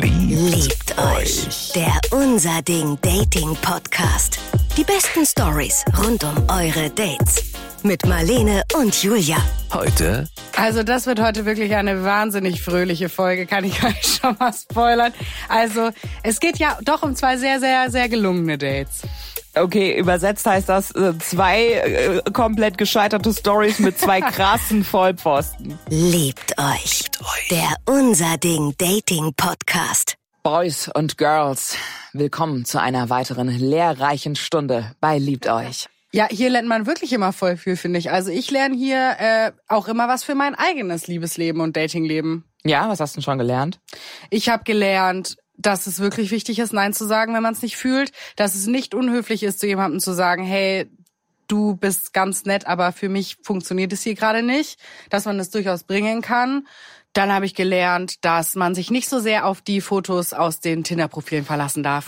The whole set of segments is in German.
Liebt euch. Der Unser Ding Dating Podcast. Die besten Stories rund um eure Dates. Mit Marlene und Julia. Heute Also das wird heute wirklich eine wahnsinnig fröhliche Folge, kann ich euch schon mal spoilern. Also es geht ja doch um zwei sehr, sehr, sehr gelungene Dates. Okay, übersetzt heißt das äh, zwei äh, komplett gescheiterte Stories mit zwei krassen Vollpfosten. Liebt euch. Der Unser Ding Dating Podcast. Boys und Girls, willkommen zu einer weiteren lehrreichen Stunde bei Liebt euch. Ja, hier lernt man wirklich immer voll viel, finde ich. Also ich lerne hier äh, auch immer was für mein eigenes Liebesleben und Datingleben. Ja, was hast du denn schon gelernt? Ich habe gelernt, dass es wirklich wichtig ist, Nein zu sagen, wenn man es nicht fühlt. Dass es nicht unhöflich ist, zu jemandem zu sagen, hey, du bist ganz nett, aber für mich funktioniert es hier gerade nicht. Dass man es durchaus bringen kann. Dann habe ich gelernt, dass man sich nicht so sehr auf die Fotos aus den Tinder-Profilen verlassen darf.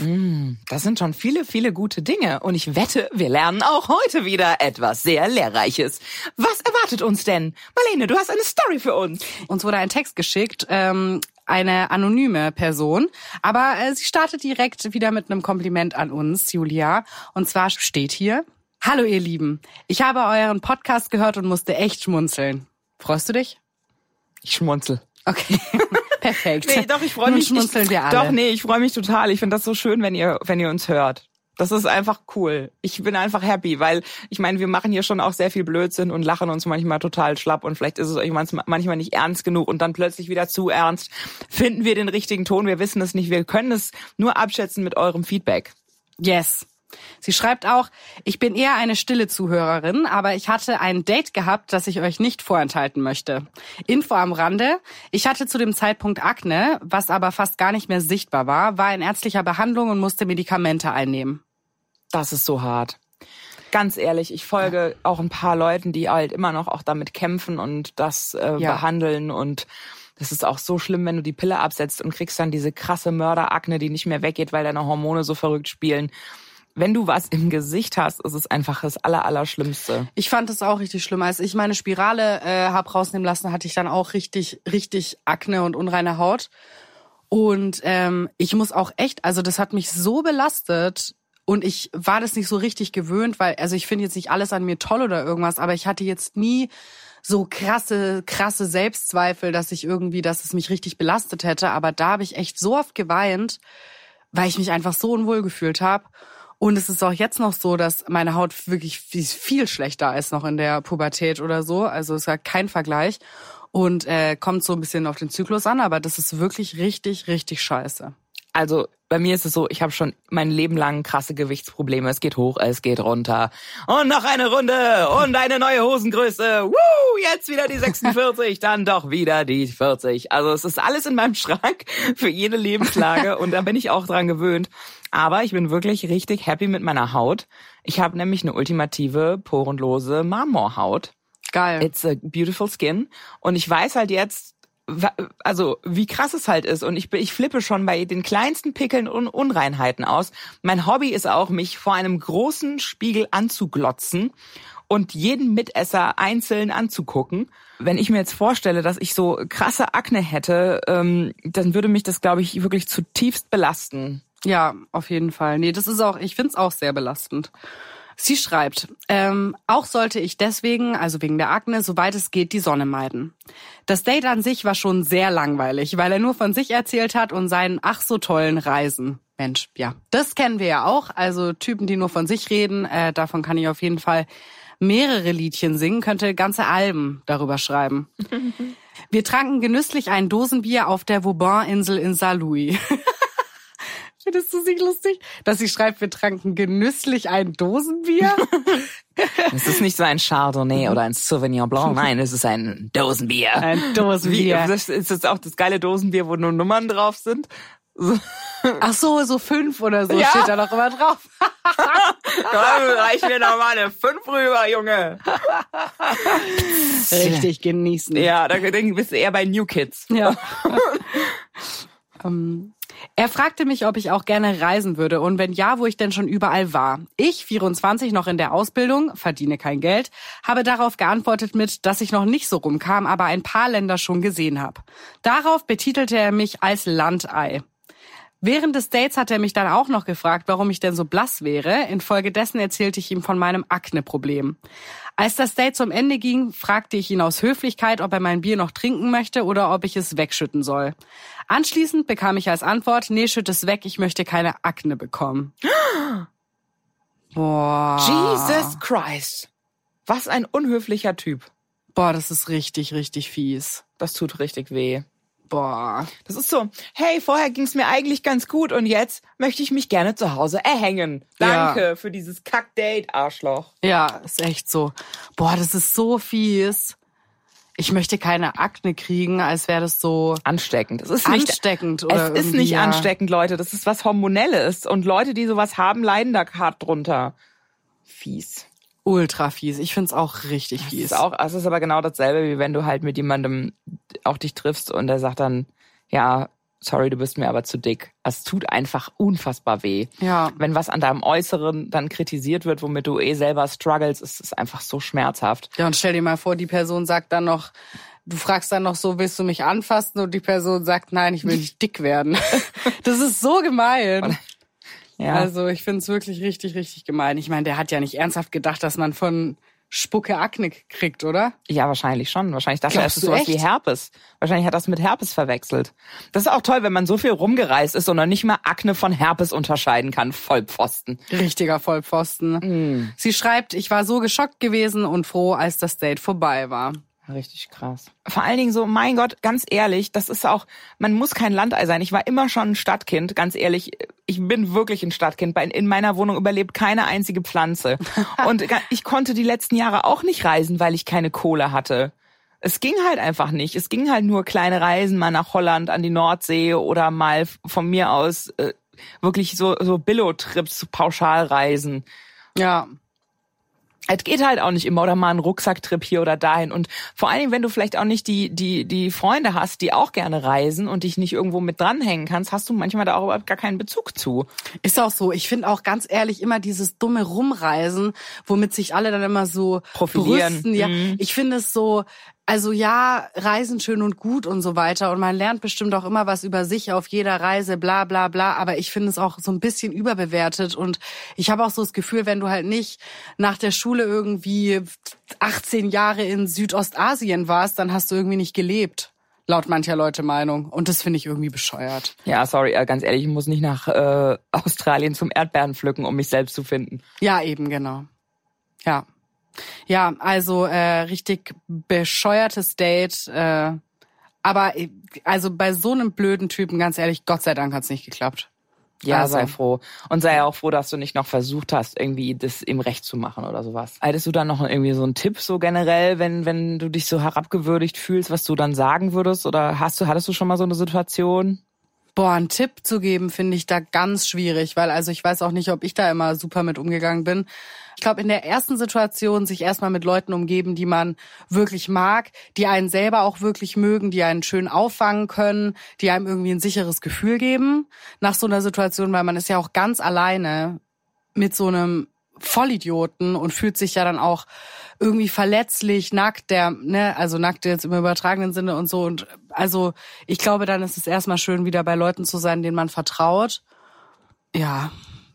Das sind schon viele, viele gute Dinge. Und ich wette, wir lernen auch heute wieder etwas sehr Lehrreiches. Was erwartet uns denn? Marlene, du hast eine Story für uns. Uns wurde ein Text geschickt, ähm, eine anonyme Person, aber äh, sie startet direkt wieder mit einem Kompliment an uns, Julia. Und zwar steht hier, Hallo ihr Lieben, ich habe euren Podcast gehört und musste echt schmunzeln. Freust du dich? Ich schmunzel. Okay, perfekt. Nee, doch, ich freue Nun mich. schmunzeln ich, wir alle. Doch, nee, ich freue mich total. Ich finde das so schön, wenn ihr, wenn ihr uns hört. Das ist einfach cool. Ich bin einfach happy, weil ich meine, wir machen hier schon auch sehr viel Blödsinn und lachen uns manchmal total schlapp und vielleicht ist es euch manchmal nicht ernst genug und dann plötzlich wieder zu ernst. Finden wir den richtigen Ton? Wir wissen es nicht. Wir können es nur abschätzen mit eurem Feedback. Yes. Sie schreibt auch, ich bin eher eine stille Zuhörerin, aber ich hatte ein Date gehabt, das ich euch nicht vorenthalten möchte. Info am Rande. Ich hatte zu dem Zeitpunkt Akne, was aber fast gar nicht mehr sichtbar war, war in ärztlicher Behandlung und musste Medikamente einnehmen. Das ist so hart. Ganz ehrlich, ich folge auch ein paar Leuten, die halt immer noch auch damit kämpfen und das äh, Ja. behandeln und das ist auch so schlimm, wenn du die Pille absetzt und kriegst dann diese krasse Mörderakne, die nicht mehr weggeht, weil deine Hormone so verrückt spielen. Wenn du was im Gesicht hast, ist es einfach das aller, Allerschlimmste. Ich fand es auch richtig schlimm. Als ich meine Spirale äh, hab rausnehmen lassen, hatte ich dann auch richtig, richtig Akne und unreine Haut. Und ähm, ich muss auch echt, also das hat mich so belastet und ich war das nicht so richtig gewöhnt, weil, also ich finde jetzt nicht alles an mir toll oder irgendwas, aber ich hatte jetzt nie so krasse, krasse Selbstzweifel, dass ich irgendwie, dass es mich richtig belastet hätte. Aber da habe ich echt so oft geweint, weil ich mich einfach so unwohl gefühlt habe. Und es ist auch jetzt noch so, dass meine Haut wirklich viel schlechter als noch in der Pubertät oder so. Also es ist ja kein Vergleich. Und äh, kommt so ein bisschen auf den Zyklus an, aber das ist wirklich richtig, richtig scheiße. Also bei mir ist es so, ich habe schon mein Leben lang krasse Gewichtsprobleme. Es geht hoch, es geht runter. Und noch eine Runde und eine neue Hosengröße. Woo, jetzt wieder die 46, dann doch wieder die 40. Also es ist alles in meinem Schrank für jede Lebenslage und da bin ich auch dran gewöhnt. Aber ich bin wirklich richtig happy mit meiner Haut. Ich habe nämlich eine ultimative porenlose Marmorhaut. Geil. It's a beautiful skin. Und ich weiß halt jetzt, also wie krass es halt ist. Und ich, ich flippe schon bei den kleinsten Pickeln und Unreinheiten aus. Mein Hobby ist auch, mich vor einem großen Spiegel anzuglotzen und jeden Mitesser einzeln anzugucken. Wenn ich mir jetzt vorstelle, dass ich so krasse Akne hätte, ähm, dann würde mich das, glaube ich, wirklich zutiefst belasten. Ja, auf jeden Fall. Nee, das ist auch, ich find's auch sehr belastend. Sie schreibt, ähm, auch sollte ich deswegen, also wegen der Akne, soweit es geht, die Sonne meiden. Das Date an sich war schon sehr langweilig, weil er nur von sich erzählt hat und seinen ach so tollen Reisen. Mensch, ja, das kennen wir ja auch. Also Typen, die nur von sich reden, äh, davon kann ich auf jeden Fall mehrere Liedchen singen, könnte ganze Alben darüber schreiben. Wir tranken genüsslich ein Dosenbier auf der Vauban-Insel in Saint-Louis. Findest du sie lustig? Dass sie schreibt, wir tranken genüsslich ein Dosenbier? Es ist nicht so ein Chardonnay oder ein Sauvignon Blanc, nein, es ist ein Dosenbier. Ein Wie, Dosenbier. das ist das auch das geile Dosenbier, wo nur Nummern drauf sind? So, Ach so, so fünf oder so Ja. steht da doch immer drauf. Komm, reich mir noch mal eine fünf rüber, Junge. Richtig genießen. Ja, da bist du eher bei New Kids. Ja. ähm, er fragte mich, ob ich auch gerne reisen würde und wenn ja, wo ich denn schon überall war. Ich, 24, noch in der Ausbildung, verdiene kein Geld, habe darauf geantwortet mit, dass ich noch nicht so rumkam, aber ein paar Länder schon gesehen habe. Darauf betitelte er mich als Landei. Während des Dates hat er mich dann auch noch gefragt, warum ich denn so blass wäre. Infolgedessen erzählte ich ihm von meinem Akne-Problem. Als das Date zum Ende ging, fragte ich ihn aus Höflichkeit, ob er mein Bier noch trinken möchte oder ob ich es wegschütten soll. Anschließend bekam ich als Antwort, nee, schütt es weg, ich möchte keine Akne bekommen. Boah. Jesus Christ. Was ein unhöflicher Typ. Boah, das ist richtig, richtig fies. Das tut richtig weh. Boah. Das ist so, hey, vorher ging's mir eigentlich ganz gut und jetzt möchte ich mich gerne zu Hause erhängen. Danke Ja. für dieses Kack-Date, Arschloch. Ja, ist echt so. Boah, das ist so fies. Ich möchte keine Akne kriegen, als wäre das so Ansteckend. Es ist nicht, ansteckend. es Oder ist irgendwie, nicht ja. ansteckend, Leute. Das ist was Hormonelles. Und Leute, die sowas haben, leiden da hart drunter. Fies. Ultra fies. Ich find's auch richtig Das fies. ist auch, es ist aber genau dasselbe, wie wenn du halt mit jemandem auch dich triffst und der sagt dann, ja, sorry, du bist mir aber zu dick. Es tut einfach unfassbar weh. Ja. Wenn was an deinem Äußeren dann kritisiert wird, womit du eh selber struggles, ist es einfach so schmerzhaft. Ja, und stell dir mal vor, die Person sagt dann noch, du fragst dann noch so, willst du mich anfassen? Und die Person sagt, nein, ich will nicht dick werden. Das ist so gemein. Ja. Also ich find's wirklich richtig, richtig gemein. Ich meine, der hat ja nicht ernsthaft gedacht, dass man von Spucke Akne kriegt, oder? Ja, wahrscheinlich schon. Wahrscheinlich dachte er, es ist sowas wie echt? Herpes. Wahrscheinlich hat er das mit Herpes verwechselt. Das ist auch toll, wenn man so viel rumgereist ist und noch nicht mal Akne von Herpes unterscheiden kann. Vollpfosten. Richtiger Vollpfosten. Sie schreibt, ich war so geschockt gewesen und froh, als das Date vorbei war. Richtig krass. Vor allen Dingen so, mein Gott, ganz ehrlich, das ist auch, man muss kein Landei sein. Ich war immer schon ein Stadtkind, ganz ehrlich. Ich bin wirklich ein Stadtkind. In meiner Wohnung überlebt keine einzige Pflanze. Und ich konnte die letzten Jahre auch nicht reisen, weil ich keine Kohle hatte. Es ging halt einfach nicht. Es ging halt nur kleine Reisen mal nach Holland, an die Nordsee oder mal von mir aus äh, wirklich so, so Billo-Trips, Pauschalreisen. Ja. Es geht halt auch nicht immer oder mal ein Rucksacktrip hier oder dahin und vor allen Dingen, wenn du vielleicht auch nicht die die die Freunde hast, die auch gerne reisen und dich nicht irgendwo mit dranhängen kannst, hast du manchmal da auch überhaupt gar keinen Bezug zu. Ist auch so. Ich finde auch ganz ehrlich immer dieses dumme Rumreisen, womit sich alle dann immer so Profilieren. brüsten. Ja, Mhm. ich finde es so, also ja, Reisen schön und gut und so weiter. Und man lernt bestimmt auch immer was über sich auf jeder Reise, bla bla bla. Aber ich finde es auch so ein bisschen überbewertet. Und ich habe auch so das Gefühl, wenn du halt nicht nach der Schule irgendwie 18 Jahre in Südostasien warst, dann hast du irgendwie nicht gelebt. Laut mancher Leute Meinung. Und das finde ich irgendwie bescheuert. Ja, sorry, äh, ganz ehrlich, ich muss nicht nach äh, Australien zum Erdbeeren pflücken, um mich selbst zu finden. Ja, eben, genau. Ja. Ja, also äh, richtig bescheuertes Date. Äh, aber äh, also bei so einem blöden Typen, ganz ehrlich, Gott sei Dank hat's nicht geklappt. Ja, Also. sei froh. Und sei auch froh, dass du nicht noch versucht hast, irgendwie das ihm recht zu machen oder sowas. Hättest du dann noch irgendwie so einen Tipp so generell, wenn, wenn du dich so herabgewürdigt fühlst, was du dann sagen würdest? Oder hast du, hattest du schon mal so eine Situation? Boah, einen Tipp zu geben, finde ich da ganz schwierig, weil also ich weiß auch nicht, ob ich da immer super mit umgegangen bin. Ich glaube, in der ersten Situation sich erstmal mit Leuten umgeben, die man wirklich mag, die einen selber auch wirklich mögen, die einen schön auffangen können, die einem irgendwie ein sicheres Gefühl geben nach so einer Situation, weil man ist ja auch ganz alleine mit so einem Vollidioten und fühlt sich ja dann auch irgendwie verletzlich, nackt, der, ne, also nackt jetzt im übertragenen Sinne und so. Und also ich glaube, dann ist es erstmal schön, wieder bei Leuten zu sein, denen man vertraut. Ja,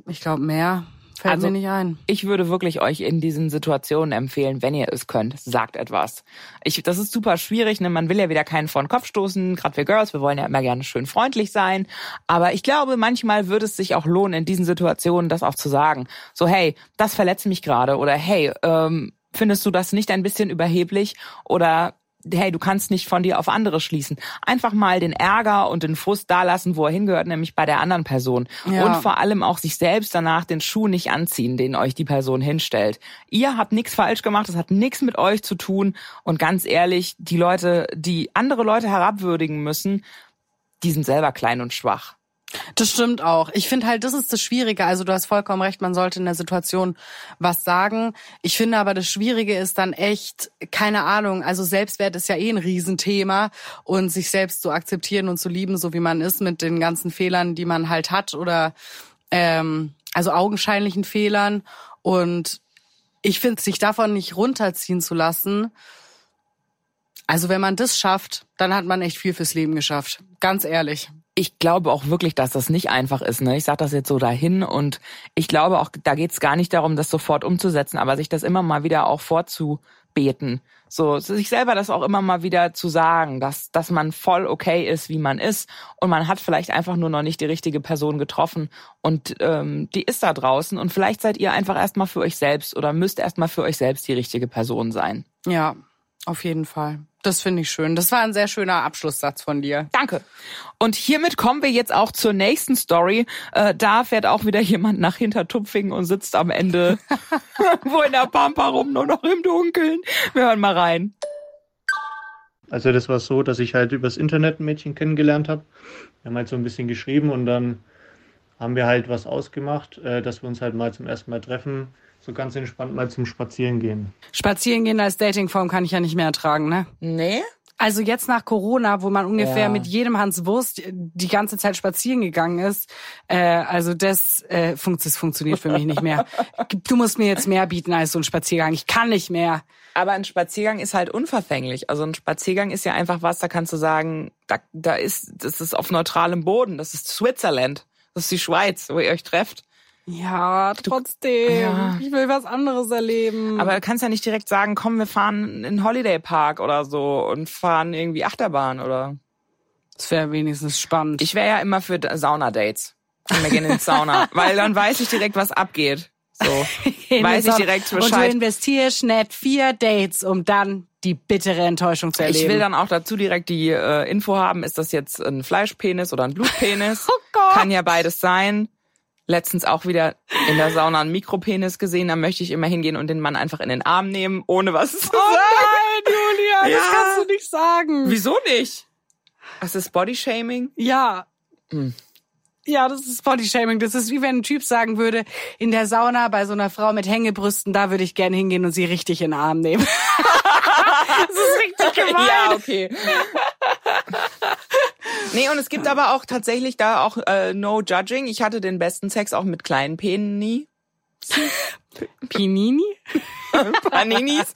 ich glaube, mehr fällt Also- mir nicht ein. Ich würde wirklich euch in diesen Situationen empfehlen, wenn ihr es könnt, sagt etwas. Ich, das ist super schwierig, ne? man will ja wieder keinen vor den Kopf stoßen, gerade wir Girls, wir wollen ja immer gerne schön freundlich sein. Aber ich glaube, manchmal würde es sich auch lohnen, in diesen Situationen das auch zu sagen. So, hey, das verletzt mich gerade oder hey, ähm, findest du das nicht ein bisschen überheblich oder hey, du kannst nicht von dir auf andere schließen. Einfach mal den Ärger und den Frust da lassen, wo er hingehört, nämlich bei der anderen Person. Ja. Und vor allem auch sich selbst danach den Schuh nicht anziehen, den euch die Person hinstellt. Ihr habt nichts falsch gemacht, es hat nichts mit euch zu tun. Und ganz ehrlich, die Leute, die andere Leute herabwürdigen müssen, die sind selber klein und schwach. Das stimmt auch. Ich finde halt, das ist das Schwierige. Also du hast vollkommen recht, man sollte in der Situation was sagen. Ich finde aber, das Schwierige ist dann echt, keine Ahnung, also Selbstwert ist ja eh ein Riesenthema und sich selbst zu akzeptieren und zu lieben, so wie man ist, mit den ganzen Fehlern, die man halt hat oder ähm, also augenscheinlichen Fehlern. Und ich finde, sich davon nicht runterziehen zu lassen, also wenn man das schafft, dann hat man echt viel fürs Leben geschafft. Ganz ehrlich. Ich glaube auch wirklich, dass das nicht einfach ist. Ne? Ich sage das jetzt so dahin und ich glaube auch, da geht es gar nicht darum, das sofort umzusetzen, aber sich das immer mal wieder auch vorzubeten. So, sich selber das auch immer mal wieder zu sagen, dass, dass man voll okay ist, wie man ist. Und man hat vielleicht einfach nur noch nicht die richtige Person getroffen. Und ähm, die ist da draußen. Und vielleicht seid ihr einfach erstmal für euch selbst oder müsst erstmal für euch selbst die richtige Person sein. Ja, auf jeden Fall. Das finde ich schön. Das war ein sehr schöner Abschlusssatz von dir. Danke. Und hiermit kommen wir jetzt auch zur nächsten Story. Äh, da fährt auch wieder jemand nach Hintertupfingen und sitzt am Ende wo in der Pampa rum, nur noch im Dunkeln. Wir hören mal rein. Also das war so, dass ich halt übers Internet ein Mädchen kennengelernt habe. Wir haben halt so ein bisschen geschrieben und dann haben wir halt was ausgemacht, äh, dass wir uns halt mal zum ersten Mal treffen so ganz entspannt mal zum Spazieren gehen. Spazieren gehen als Datingform kann ich ja nicht mehr ertragen, ne? Nee? Also jetzt nach Corona, wo man ungefähr ja. mit jedem Hans Wurst die ganze Zeit spazieren gegangen ist, äh, also das, äh, funkt, das funktioniert für mich nicht mehr. Du musst mir jetzt mehr bieten als so ein Spaziergang. Ich kann nicht mehr. Aber ein Spaziergang ist halt unverfänglich. Also ein Spaziergang ist ja einfach was, da kannst du sagen, da, da ist, das ist auf neutralem Boden. Das ist Switzerland. Das ist die Schweiz, wo ihr euch trefft. Ja, trotzdem. Ja. Ich will was anderes erleben. Aber du kannst ja nicht direkt sagen, komm, wir fahren in den Holiday Park oder so und fahren irgendwie Achterbahn oder. Das wäre wenigstens spannend. Ich wäre ja immer für Sauna-Dates. Wir gehen ins Sauna, weil dann weiß ich direkt, was abgeht. So, weiß ich direkt Bescheid. Und du investierst nicht vier Dates, um dann die bittere Enttäuschung zu erleben. Ich will dann auch dazu direkt die äh, Info haben, ist das jetzt ein Fleischpenis oder ein Blutpenis? oh Gott. Kann ja beides sein letztens auch wieder in der Sauna einen Mikropenis gesehen. Da möchte ich immer hingehen und den Mann einfach in den Arm nehmen, ohne was zu sagen. Oh nein, Julia, ja. das kannst du nicht sagen. Wieso nicht? Was ist Bodyshaming? Ja. Hm. Ja, das ist Bodyshaming. Das ist wie wenn ein Typ sagen würde, in der Sauna bei so einer Frau mit Hängebrüsten, da würde ich gerne hingehen und sie richtig in den Arm nehmen. das ist richtig gemein. Ja, okay. Nee, und es gibt aber auch tatsächlich da auch äh, no judging. Ich hatte den besten Sex auch mit kleinen Penini. Pinini? Paninis.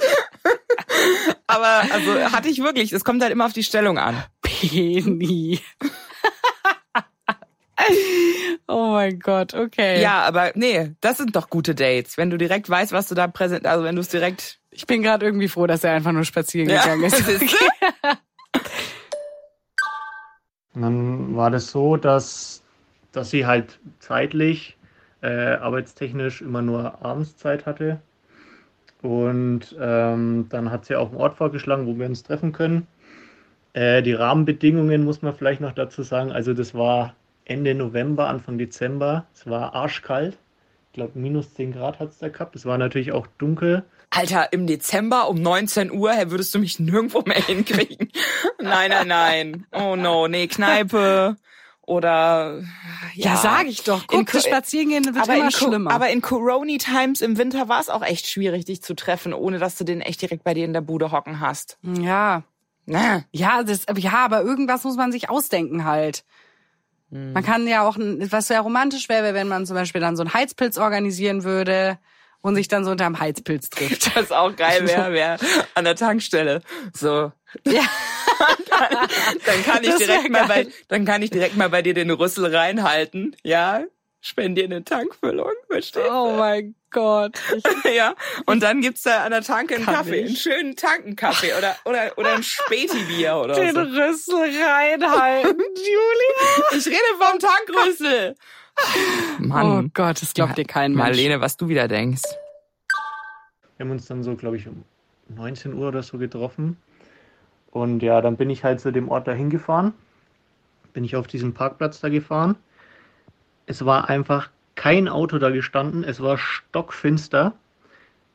aber also hatte ich wirklich, es kommt halt immer auf die Stellung an. Peni. oh mein Gott, okay. Ja, aber nee, das sind doch gute Dates, wenn du direkt weißt, was du da präsent, also wenn du es direkt. Ich bin gerade irgendwie froh, dass er einfach nur spazieren ja. gegangen ist. Okay. Und dann war das so, dass, dass sie halt zeitlich, äh, arbeitstechnisch immer nur Abendszeit hatte. Und ähm, dann hat sie auch einen Ort vorgeschlagen, wo wir uns treffen können. Äh, die Rahmenbedingungen muss man vielleicht noch dazu sagen. Also das war Ende November, Anfang Dezember. Es war arschkalt. Ich glaube, minus 10 Grad hat es da gehabt. Es war natürlich auch dunkel. Alter, im Dezember um 19 Uhr würdest du mich nirgendwo mehr hinkriegen. Nein, nein, nein. Oh no, nee, Kneipe oder ja, ja sag ich doch. Guck, in, spazieren gehen wird aber immer schlimmer. Aber in Corona Times im Winter war es auch echt schwierig, dich zu treffen, ohne dass du den echt direkt bei dir in der Bude hocken hast. Ja. Ja, das, ja, aber irgendwas muss man sich ausdenken halt. Hm. Man kann ja auch, was sehr romantisch wäre, wenn man zum Beispiel dann so einen Heizpilz organisieren würde und sich dann so unterm Heizpilz trifft. Das ist auch geil wäre, wär an der Tankstelle. So. Ja. dann, dann kann ich direkt mal bei, dann kann ich direkt mal bei dir den Rüssel reinhalten, ja? Spendier eine Tankfüllung, verstehst du? Oh mein Gott. ja. Und dann gibt's da an der Tanke einen Kaffee, ich. einen schönen Tankenkaffee oder, oder, oder ein Späti-Bier oder den so. Den Rüssel reinhalten, Julia. Ich rede vom Tankrüssel. Mann. Oh Gott, das glaubt dir kein Mensch. Marlene, was du wieder denkst. Wir haben uns dann so, glaube ich, um 19 Uhr oder so getroffen. Und ja, dann bin ich halt zu dem Ort dahin gefahren. Bin ich auf diesen Parkplatz da gefahren. Es war einfach kein Auto da gestanden. Es war stockfinster.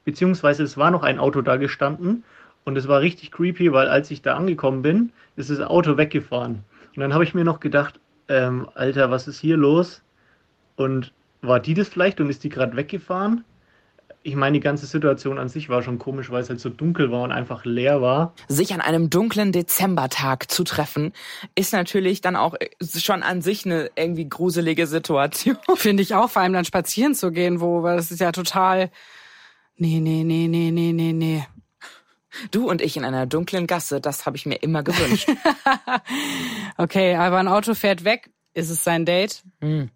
Beziehungsweise es war noch ein Auto da gestanden. Und es war richtig creepy, weil als ich da angekommen bin, ist das Auto weggefahren. Und dann habe ich mir noch gedacht, ähm, Alter, was ist hier los? Und war die das vielleicht und ist die gerade weggefahren? Ich meine, die ganze Situation an sich war schon komisch, weil es halt so dunkel war und einfach leer war. Sich an einem dunklen Dezembertag zu treffen, ist natürlich dann auch schon an sich eine irgendwie gruselige Situation. Finde ich auch, vor allem dann spazieren zu gehen, wo, weil das ist ja total, nee, nee, nee, nee, nee, nee, nee. Du und ich in einer dunklen Gasse, das habe ich mir immer gewünscht. okay, aber ein Auto fährt weg Ist es sein Date? Hm.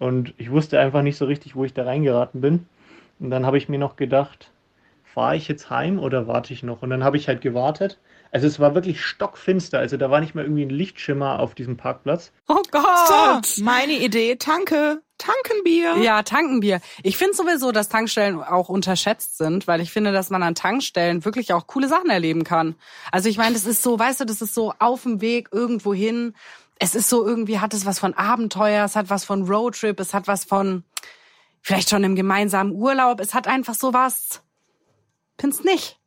Und ich wusste einfach nicht so richtig, wo ich da reingeraten bin. Und dann habe ich mir noch gedacht, fahre ich jetzt heim oder warte ich noch? Und dann habe ich halt gewartet. Also es war wirklich stockfinster. Also da war nicht mal irgendwie ein Lichtschimmer auf diesem Parkplatz. Oh Gott! So, meine Idee, Tanke, Tankenbier. Ja, Tankenbier. Ich finde sowieso, dass Tankstellen auch unterschätzt sind, weil ich finde, dass man an Tankstellen wirklich auch coole Sachen erleben kann. Also ich meine, das ist so, weißt du, das ist so auf dem Weg irgendwo hin. Es ist so irgendwie, hat es was von Abenteuer, es hat was von Roadtrip, es hat was von vielleicht schon im gemeinsamen Urlaub, es hat einfach sowas. Findest nicht?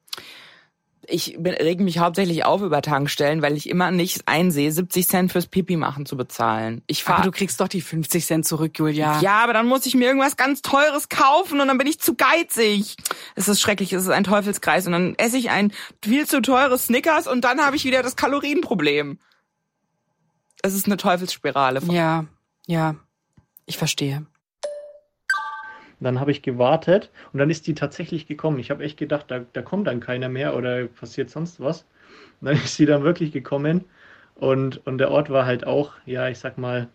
Ich bin- reg mich hauptsächlich auf über Tankstellen, weil ich immer nicht einsehe, 70 Cent fürs Pipi machen zu bezahlen. Ich Aber fahre du kriegst doch die 50 Cent zurück, Julia. Ja, aber dann muss ich mir irgendwas ganz Teures kaufen und dann bin ich zu geizig. Es ist schrecklich, es ist ein Teufelskreis und dann esse ich ein viel zu teures Snickers und dann habe ich wieder das Kalorienproblem. Es ist eine Teufelsspirale. Ja, ja. Ich verstehe. Dann habe ich gewartet und dann ist die tatsächlich gekommen. Ich habe echt gedacht, da, da kommt dann keiner mehr oder passiert sonst was. Und dann ist sie dann wirklich gekommen und, und der Ort war halt auch, ja, ich sag mal,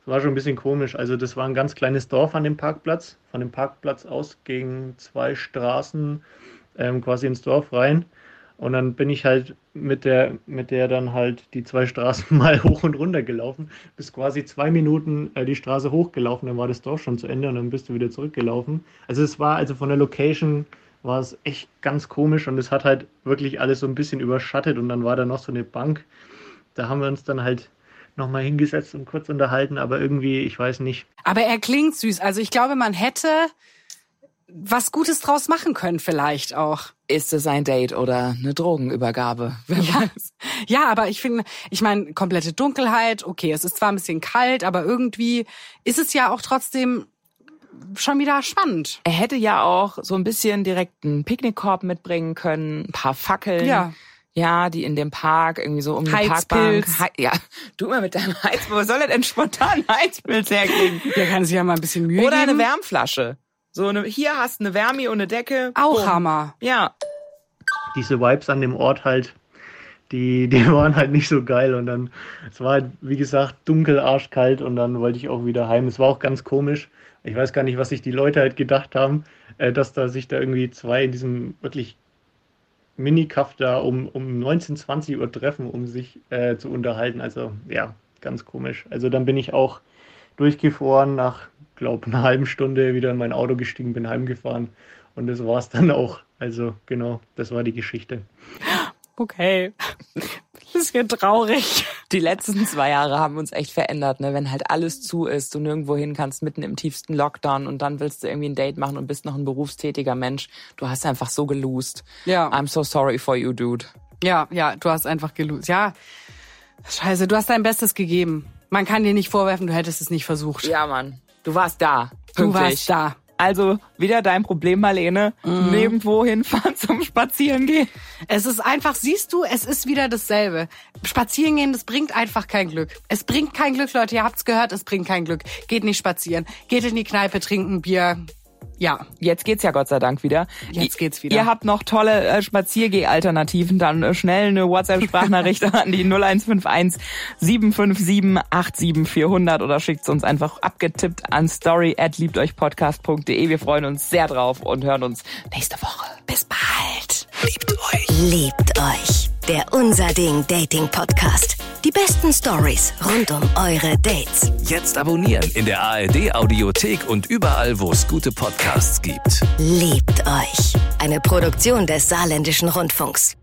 es war schon ein bisschen komisch. Also das war ein ganz kleines Dorf an dem Parkplatz. Von dem Parkplatz aus gegen zwei Straßen ähm, quasi ins Dorf rein. Und dann bin ich halt mit der, mit der dann halt die zwei Straßen mal hoch und runter gelaufen, bis quasi zwei Minuten äh, die Straße hochgelaufen, dann war das Dorf schon zu Ende und dann bist du wieder zurückgelaufen. Also es war, also von der Location war es echt ganz komisch und es hat halt wirklich alles so ein bisschen überschattet und dann war da noch so eine Bank. Da haben wir uns dann halt nochmal hingesetzt und kurz unterhalten, aber irgendwie, ich weiß nicht. Aber er klingt süß. Also ich glaube, man hätte was Gutes draus machen können, vielleicht auch. Ist es ein Date oder eine Drogenübergabe? Ja, ja aber ich finde, ich meine, komplette Dunkelheit, okay, es ist zwar ein bisschen kalt, aber irgendwie ist es ja auch trotzdem schon wieder spannend. Er hätte ja auch so ein bisschen direkt einen Picknickkorb mitbringen können, ein paar Fackeln. Ja. Ja, die in dem Park irgendwie so um eine Heizpilz. Parkbank. Hei- ja, du mal mit deinem Heizpilz. Wo soll er denn spontan Heizpilz herkriegen? Der kann sich ja mal ein bisschen Mühe Oder eine geben. Wärmflasche. So eine, hier hast du eine Wärme und eine Decke. Auch Bumm. Hammer. Ja. diese Vibes an dem Ort halt, die, die waren halt nicht so geil. Und dann, es war halt, wie gesagt, dunkel, arschkalt und dann wollte ich auch wieder heim. Es war auch ganz komisch. Ich weiß gar nicht, was sich die Leute halt gedacht haben, äh, dass da sich da irgendwie zwei in diesem wirklich Minikaff da um, um 19, 20 Uhr treffen, um sich äh, zu unterhalten. Also ja, ganz komisch. Also dann bin ich auch durchgefroren, nach, glaube einer halben Stunde wieder in mein Auto gestiegen, bin heimgefahren. Und das war's dann auch. Also genau, das war die Geschichte. Okay. Bisschen traurig. Die letzten zwei Jahre haben uns echt verändert, ne? Wenn halt alles zu ist, du nirgendwo hin kannst, mitten im tiefsten Lockdown und dann willst du irgendwie ein Date machen und bist noch ein berufstätiger Mensch. Du hast einfach so gelost. Ja. I'm so sorry for you, dude. Ja, ja, du hast einfach gelost. Ja, scheiße, du hast dein Bestes gegeben. Man kann dir nicht vorwerfen, du hättest es nicht versucht. Ja, Mann. Du warst da. du Pünktlich. warst da. Also wieder dein Problem, Marlene. Mhm. Nirgendwo hinfahren zum Spazierengehen. Es ist einfach, siehst du, es ist wieder dasselbe. Spazieren gehen, das bringt einfach kein Glück. Es bringt kein Glück, Leute. Ihr habt's gehört, es bringt kein Glück. Geht nicht spazieren. Geht in die Kneipe, trinken Bier. Ja, Jetzt geht's ja Gott sei Dank wieder. Jetzt geht's wieder. Ihr habt noch tolle äh, Spaziergeh-Alternativen, dann äh, schnell eine WhatsApp-Sprachnachricht an die 0151 757 87400 oder schickt's uns einfach abgetippt an story at liebteuchpodcast.de. Wir freuen uns sehr drauf und hören uns nächste Woche. bis bald. Liebt euch. Liebt euch. Der Unser Ding Dating Podcast. Die besten Stories rund um eure Dates. Jetzt abonnieren in der ARD Audiothek und überall, wo es gute Podcasts gibt. Liebt euch. Eine Produktion des Saarländischen Rundfunks.